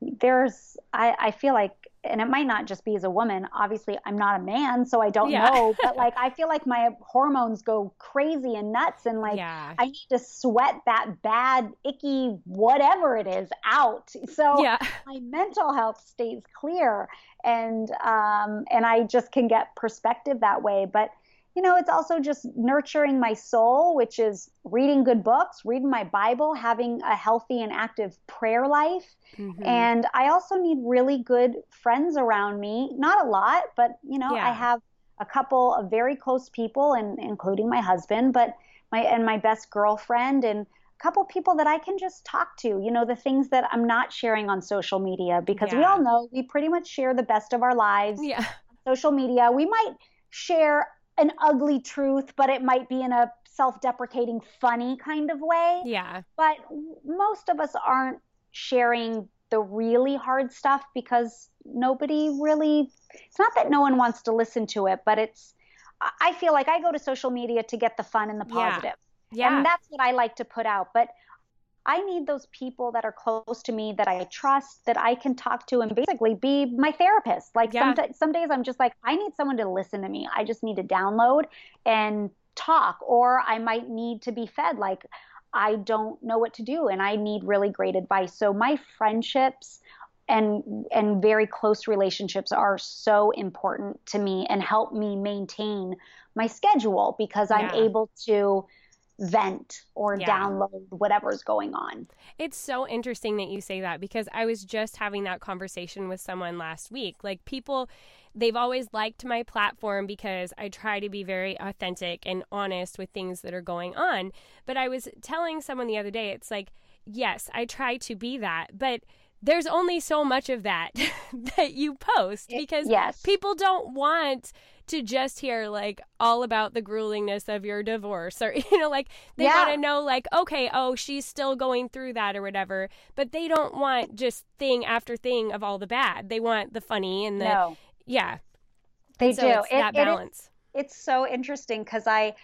there's, I, I feel like and it might not just be as a woman. Obviously, I'm not a man, so I don't yeah. know. But like, I feel like my hormones go crazy and nuts, and like, yeah. I need to sweat that bad, icky, whatever it is out. So yeah. my mental health stays clear, and um, and I just can get perspective that way. But you know, it's also just nurturing my soul, which is reading good books, reading my Bible, having a healthy and active prayer life. Mm-hmm. And I also need really good friends around me. Not a lot, but, you know, yeah. I have a couple of very close people, and including my husband, but my and my best girlfriend and a couple people that I can just talk to, you know, the things that I'm not sharing on social media because yeah. we all know we pretty much share the best of our lives yeah. on social media. We might share an ugly truth, but it might be in a self deprecating, funny kind of way. Yeah. But most of us aren't sharing the really hard stuff because nobody really, it's not that no one wants to listen to it, but it's, I feel like I go to social media to get the fun and the positive. Yeah. yeah. And that's what I like to put out. But I need those people that are close to me that I trust that I can talk to and basically be my therapist. Like yeah. some, some days I'm just like, I need someone to listen to me. I just need to download and talk, or I might need to be fed. Like I don't know what to do and I need really great advice. So my friendships and and very close relationships are so important to me and help me maintain my schedule because I'm able to vent or yeah. download whatever's going on. It's so interesting that you say that because I was just having that conversation with someone last week. Like people they've always liked my platform because I try to be very authentic and honest with things that are going on. But I was telling someone the other day it's like, yes, I try to be that, but there's only so much of that that you post because yes. people don't want to just hear like all about the gruelingness of your divorce or you know like they yeah. want to know like okay oh she's still going through that or whatever but they don't want just thing after thing of all the bad they want the funny and the no. yeah they so do it's it, that balance it it's so interesting because i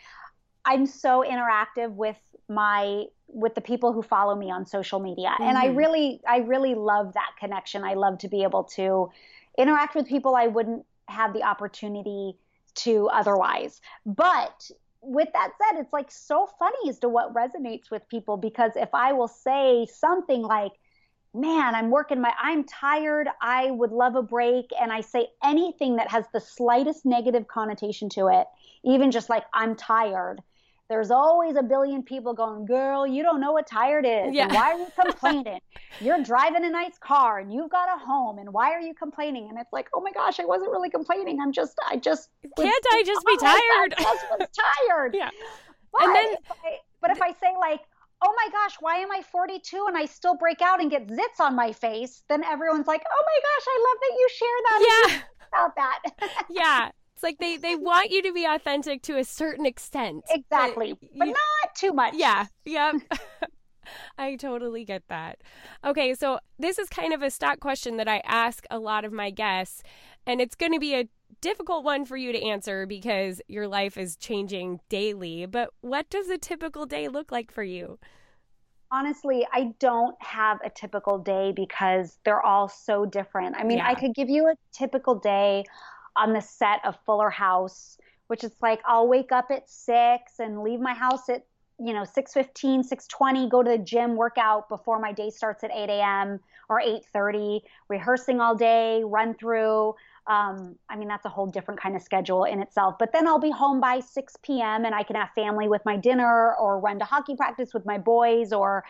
i'm so interactive with my with the people who follow me on social media mm-hmm. and i mm-hmm. really i really love that connection i love to be able to interact with people i wouldn't had the opportunity to otherwise. But with that said, it's like so funny as to what resonates with people because if I will say something like, man, I'm working my, I'm tired, I would love a break, and I say anything that has the slightest negative connotation to it, even just like I'm tired, there's always a billion people going, Girl, you don't know what tired is. Yeah. And why are you complaining? You're driving a nice car and you've got a home. And why are you complaining? And it's like, Oh my gosh, I wasn't really complaining. I'm just, I just. Can't I just be Oh, I tired? just was tired. Yeah. But, And then- if I, but if I say, like, Oh my gosh, why am I 42 and I still break out and get zits on my face? Then everyone's like, Oh my gosh, I love that you share that Yeah. about that. Yeah. It's like they, they want you to be authentic to a certain extent. but exactly. But you- not too much. Yeah. Yep. I totally get that. Okay, so this is kind of a stock question that I ask a lot of my guests, and it's going to be a difficult one for you to answer because your life is changing daily. But what does a typical day look like for you? honestly, I don't have a typical day because they're all so different. I mean, Yeah. I could give you a typical day on the set of Fuller House, which is like I'll wake up at six and leave my house at you know 6.15 6.20 go to the gym workout before my day starts at 8 a.m or 8.30 rehearsing all day run through. Um, i mean that's a whole different kind of schedule in itself. But then i'll be home by 6 p.m and i can have family with my dinner or run to hockey practice with my boys or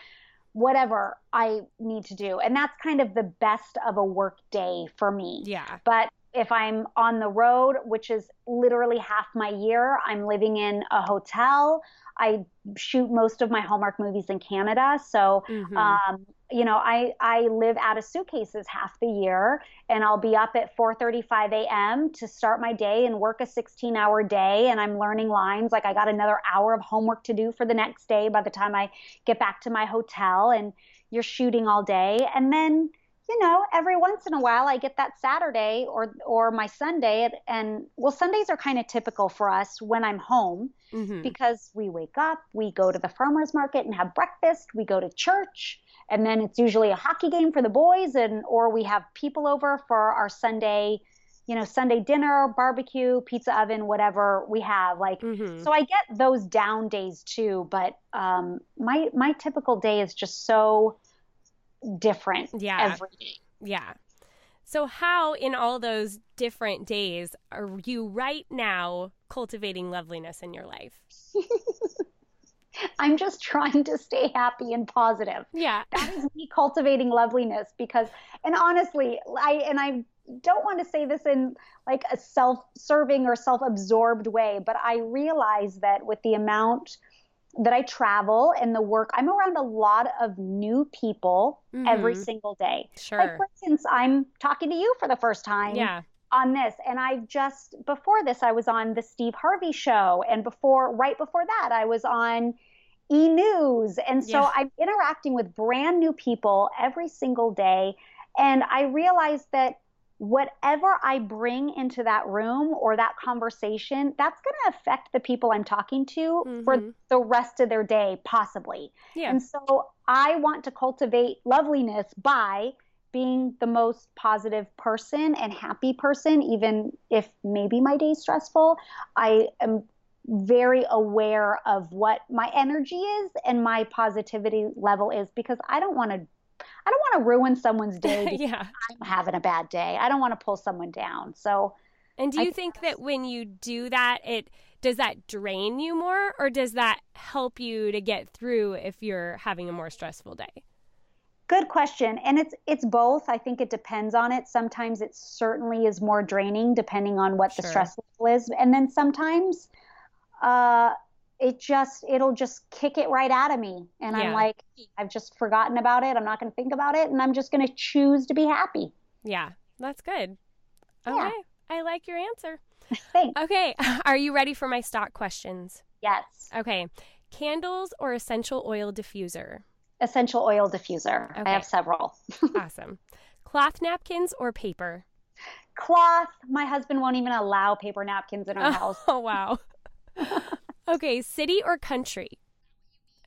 whatever i need to do. And that's kind of the best of a work day for me. Yeah. but if I'm on the road, which is literally half my year, I'm living in a hotel. I shoot most of my Hallmark movies in Canada. So, Mhm. um, you know, I, I live out of suitcases half the year and I'll be up at 4.35 a.m. to start my day and work a 16 hour day. And I'm learning lines. Like I got another hour of homework to do for the next day by the time I get back to my hotel and you're shooting all day. And then, you know, every once in a while I get that Saturday or or my Sunday and, well Sundays are kind of typical for us when I'm home Mhm. because we wake up, we go to the farmers market and have breakfast, we go to church, and then it's usually a hockey game for the boys and or we have people over for our Sunday, you know, Sunday dinner, barbecue, pizza oven, whatever we have like Mhm. so I get those down days too, but um, my my typical day is just so different Yeah. every day. Yeah. So, how in all those different days are you right now cultivating loveliness in your life? I'm just trying to stay happy and positive. Yeah. That is me cultivating loveliness because, and honestly, I and I don't want to say this in like a self-serving or self-absorbed way, but I realize that with the amount that I travel and the work, I'm around a lot of new people every Mhm. single day. Like Sure. for instance, I'm talking to you for the first time Yeah. on this, and I've just before this I was on the Steve Harvey show, and before right before that I was on E News, and so Yeah. I'm interacting with brand new people every single day, and I realized that whatever I bring into that room or that conversation, that's going to affect the people I'm talking to for Mhm. the rest of their day, possibly. Yeah. And so I want to cultivate loveliness by being the most positive person and happy person, even if maybe my day's stressful. I am very aware of what my energy is and my positivity level is because I don't want to. I don't want to ruin someone's day yeah. I'm having a bad day. I don't want to pull someone down. So And do you think that when you do that, it does that drain you more or does that help you to get through if you're having a more stressful day? Good question. And it's it's both. I think it depends on it. Sometimes it certainly is more draining depending on what the stress level is. And then sometimes uh it just it'll just kick it right out of me. And Yeah. I'm like, I've just forgotten about it. I'm not gonna think about it and I'm just gonna choose to be happy. Yeah. That's good. Okay. Yeah. I like your answer. Thanks. Okay. Are you ready for my stock questions? Yes. Okay. Candles or essential oil diffuser? Essential oil diffuser. Okay. I have several. awesome. Cloth napkins or paper? Cloth. My husband won't even allow paper napkins in our house. Oh, wow. Okay. City or country?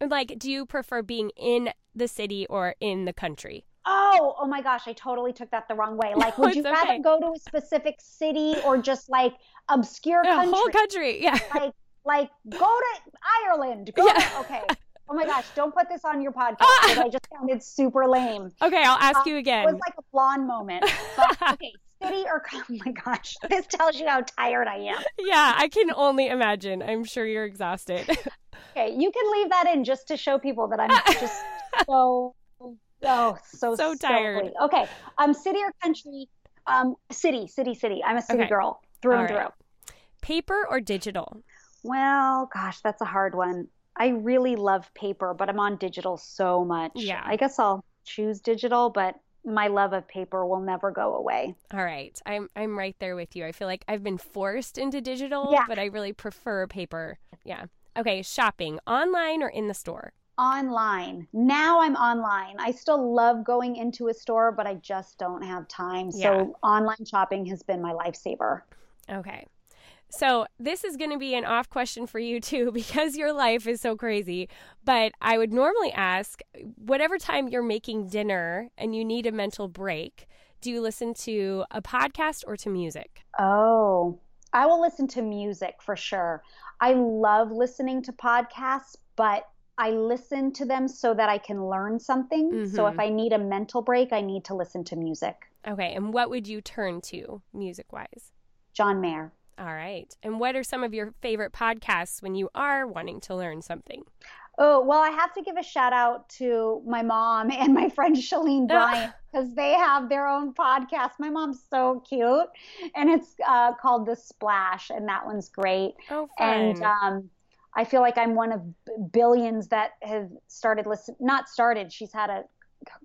Like, do you prefer being in the city or in the country? Oh, oh my gosh, I totally took that the wrong way. Like, would you it's rather go to a specific city or just like obscure country? whole country. Yeah. like, like go to Ireland. Go Yeah. to, okay. Oh my gosh, don't put this on your podcast because I just sounded super lame. Okay. I'll ask Um, you again. It was like a blonde moment. But okay, city or oh my gosh, this tells you how tired I am. yeah. I can only imagine. I'm sure you're exhausted. Okay, you can leave that in just to show people that I'm just so oh so so tired. Silly. Okay, um, city or country? Um, city, city, city. I'm a city okay. girl through All and right. through. Paper or digital? Well, gosh, that's a hard one. I really love paper, but I'm on digital so much. Yeah. I guess I'll choose digital, but my love of paper will never go away. All right. I'm I'm right there with you. I feel like I've been forced into digital, yeah. but I really prefer paper. Yeah. Okay, shopping, online or in the store? Online. Now I'm online. I still love going into a store, but I just don't have time. So yeah. online shopping has been my lifesaver. Okay. So, this is going to be an off question for you too because your life is so crazy. But I would normally ask whatever time you're making dinner and you need a mental break, do you listen to a podcast or to music? Oh, I will listen to music for sure. I love listening to podcasts, but I listen to them so that I can learn something. Mm-hmm. So if mm-hmm. I need a mental break, I need to listen to music. Okay. And what would you turn to music wise? John Mayer. All right. And what are some of your favorite podcasts when you are wanting to learn something? Oh, well, I have to give a shout out to my mom and my friend Shalene Bryant because they have their own podcast. My mom's so cute, and it's uh, called The Splash, and that one's great. Oh, fun. And um, I feel like I'm one of billions that have started listening. Not started. She's had a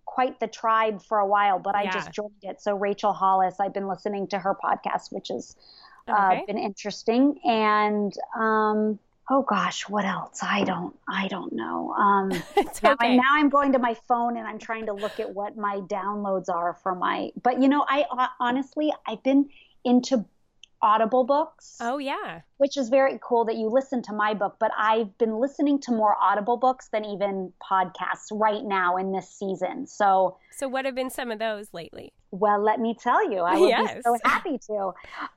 quite the tribe for a while, but I just joined it. So Rachel Hollis, I've been listening to her podcast, which is okay. uh, been interesting. And um, oh gosh, what else? I don't, I don't know. Um, now, okay. now, I'm going to my phone and I'm trying to look at what my downloads are for my. But you know, I uh, honestly, I've been into Audible books. Oh yeah, which is very cool that you listen to my book. But I've been listening to more Audible books than even podcasts right now in this season. So, so what have been some of those lately? Well, let me tell you, I would yes. be so happy to.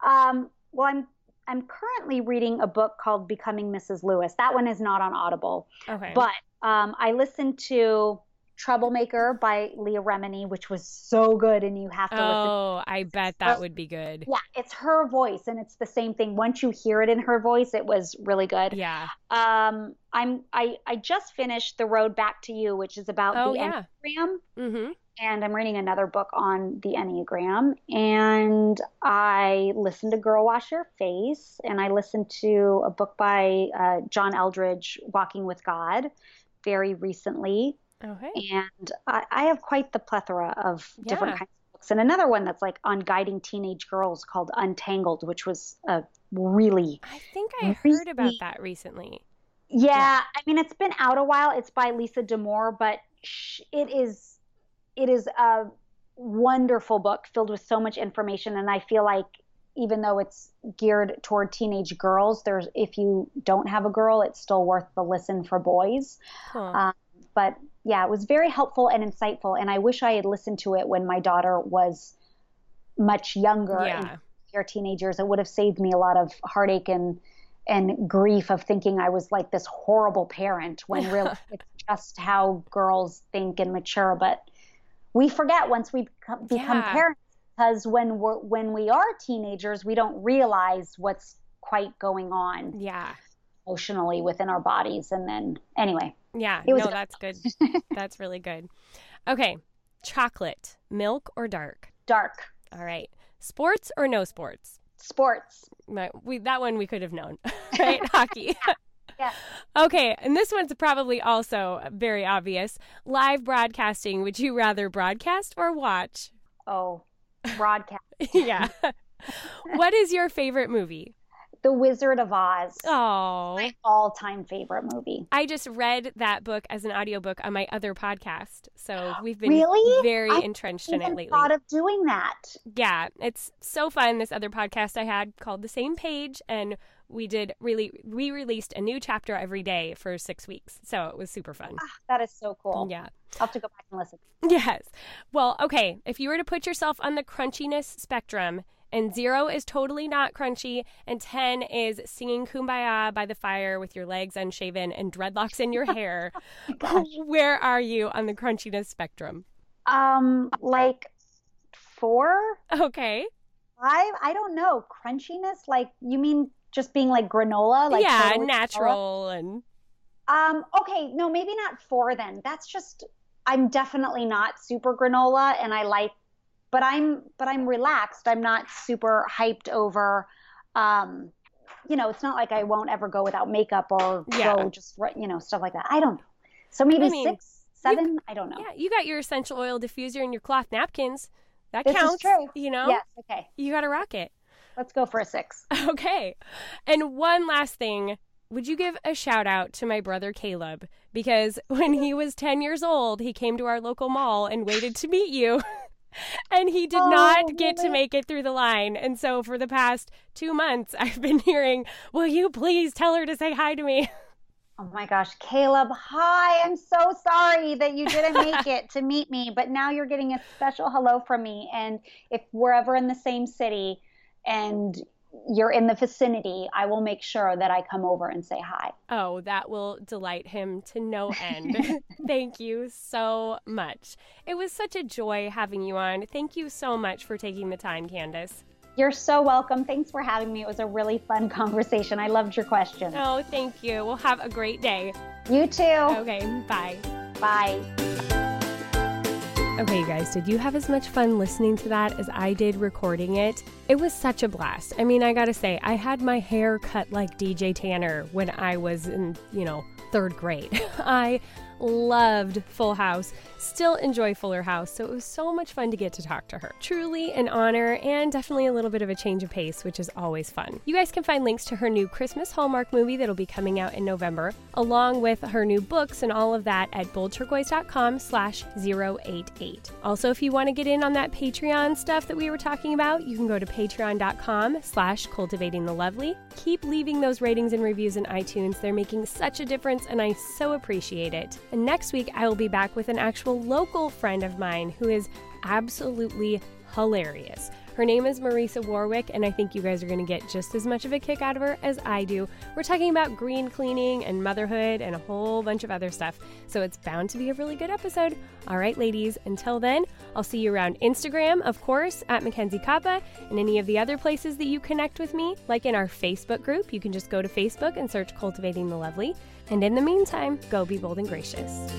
Um, well, I'm I'm currently reading a book called Becoming Mrs. Lewis. That one is not on Audible. Okay. But um, I listened to Troublemaker by Leah Remini, which was so good, and you have to. Listen to Oh, listen. I bet that would be good. Yeah, it's her voice, and it's the same thing. Once you hear it in her voice, it was really good. Yeah. Um, I'm I I just finished The Road Back to You, which is about oh, the yeah. Enneagram. Mm-hmm and I'm reading another book on the Enneagram. And I listened to Girl Wash Your Face, and I listened to a book by uh, John Eldredge, Walking with God, very recently. Okay. And I, I have quite the plethora of yeah. different kinds of books. And another one that's like on guiding teenage girls called Untangled, which was a really. I think I really, heard about that recently. Yeah, yeah, I mean, it's been out a while. It's by Lisa Damour, but it is it is a wonderful book filled with so much information and i feel like even though it's geared toward teenage girls there's if you don't have a girl it's still worth the listen for boys huh. um, but yeah it was very helpful and insightful and i wish i had listened to it when my daughter was much younger yeah. and teenagers it would have saved me a lot of heartache and and grief of thinking I was like this horrible parent when really it's just how girls think and mature. But we forget once we become, become yeah. parents because when we're when we are teenagers we don't realize what's quite going on yeah. emotionally within our bodies. And then anyway yeah no that's good. that's really good. Okay chocolate milk or dark? Dark. All right. Sports or no sports? Sports. My, we that one we could have known right? Hockey Okay, and this one's probably also very obvious. Live broadcasting, would you rather broadcast or watch? Oh, broadcast. yeah. what is your favorite movie? The Wizard of Oz. Oh. My all-time favorite movie. I just read that book as an audiobook on my other podcast. So we've been really? very I entrenched in it lately. thought of doing that. Yeah, it's so fun. This other podcast I had called The Same Page and we did really we released a new chapter every day for six weeks. So it was super fun. Ah, that is so cool. Yeah. I'll have to go back and listen. Yes. Well okay. If you were to put yourself on the crunchiness spectrum and zero is totally not crunchy and 10 is singing kumbaya by the fire with your legs unshaven and dreadlocks in your hair oh where are you on the crunchiness spectrum? Um like four? Okay. Five? I don't know. Crunchiness like you mean just being like granola like yeah natural granola? and Um, okay, no, maybe not four then. That's just I'm definitely not super granola and I like but I'm but I'm relaxed. I'm not super hyped over um you know, it's not like I won't ever go without makeup or yeah. go just you know, stuff like that. I don't know. So maybe I mean, 6 7, you, I don't know. Yeah, you got your essential oil diffuser and your cloth napkins. That this counts. Is true. You know? Yes, okay. You got to rock it. Let's go for a 6. Okay. And one last thing would you give a shout out to my brother Caleb? Because when he was 10 years old, he came to our local mall and waited to meet you. and he did oh, not get to make it through the line. And so for the past two months, I've been hearing, Will you please tell her to say hi to me? Oh my gosh, Caleb, hi. I'm so sorry that you didn't make it to meet me, but now you're getting a special hello from me. And if we're ever in the same city and you're in the vicinity, I will make sure that I come over and say hi. Oh, that will delight him to no end. Thank you so much. It was such a joy having you on. Thank you so much for taking the time, Candace. You're so welcome. Thanks for having me. It was a really fun conversation. I loved your questions. Oh, thank you. We'll have a great day. You too. Okay, bye. Bye. Okay, you guys, did you have as much fun listening to that as I did recording it? It was such a blast. I mean, I gotta say, I had my hair cut like DJ Tanner when I was in, you know, third grade. I loved Full House, still enjoy Fuller House, so it was so much fun to get to talk to her. Truly an honor and definitely a little bit of a change of pace, which is always fun. You guys can find links to her new Christmas Hallmark movie that'll be coming out in November, along with her new books and all of that at boldturquoise.com slash 088. Also, if you want to get in on that Patreon stuff that we were talking about, you can go to patreon.com slash cultivating the lovely. Keep leaving those ratings and reviews in iTunes. They're making such a difference and I so appreciate it. And next week, I will be back with an actual local friend of mine who is absolutely hilarious. Her name is Marisa Warwick, and I think you guys are going to get just as much of a kick out of her as I do. We're talking about green cleaning and motherhood and a whole bunch of other stuff, so it's bound to be a really good episode. All right, ladies, until then, I'll see you around Instagram, of course, at Mackenzie Kupka, and any of the other places that you connect with me, like in our Facebook group. You can just go to Facebook and search Cultivating the Lovely. And in the meantime, go be bold and gracious.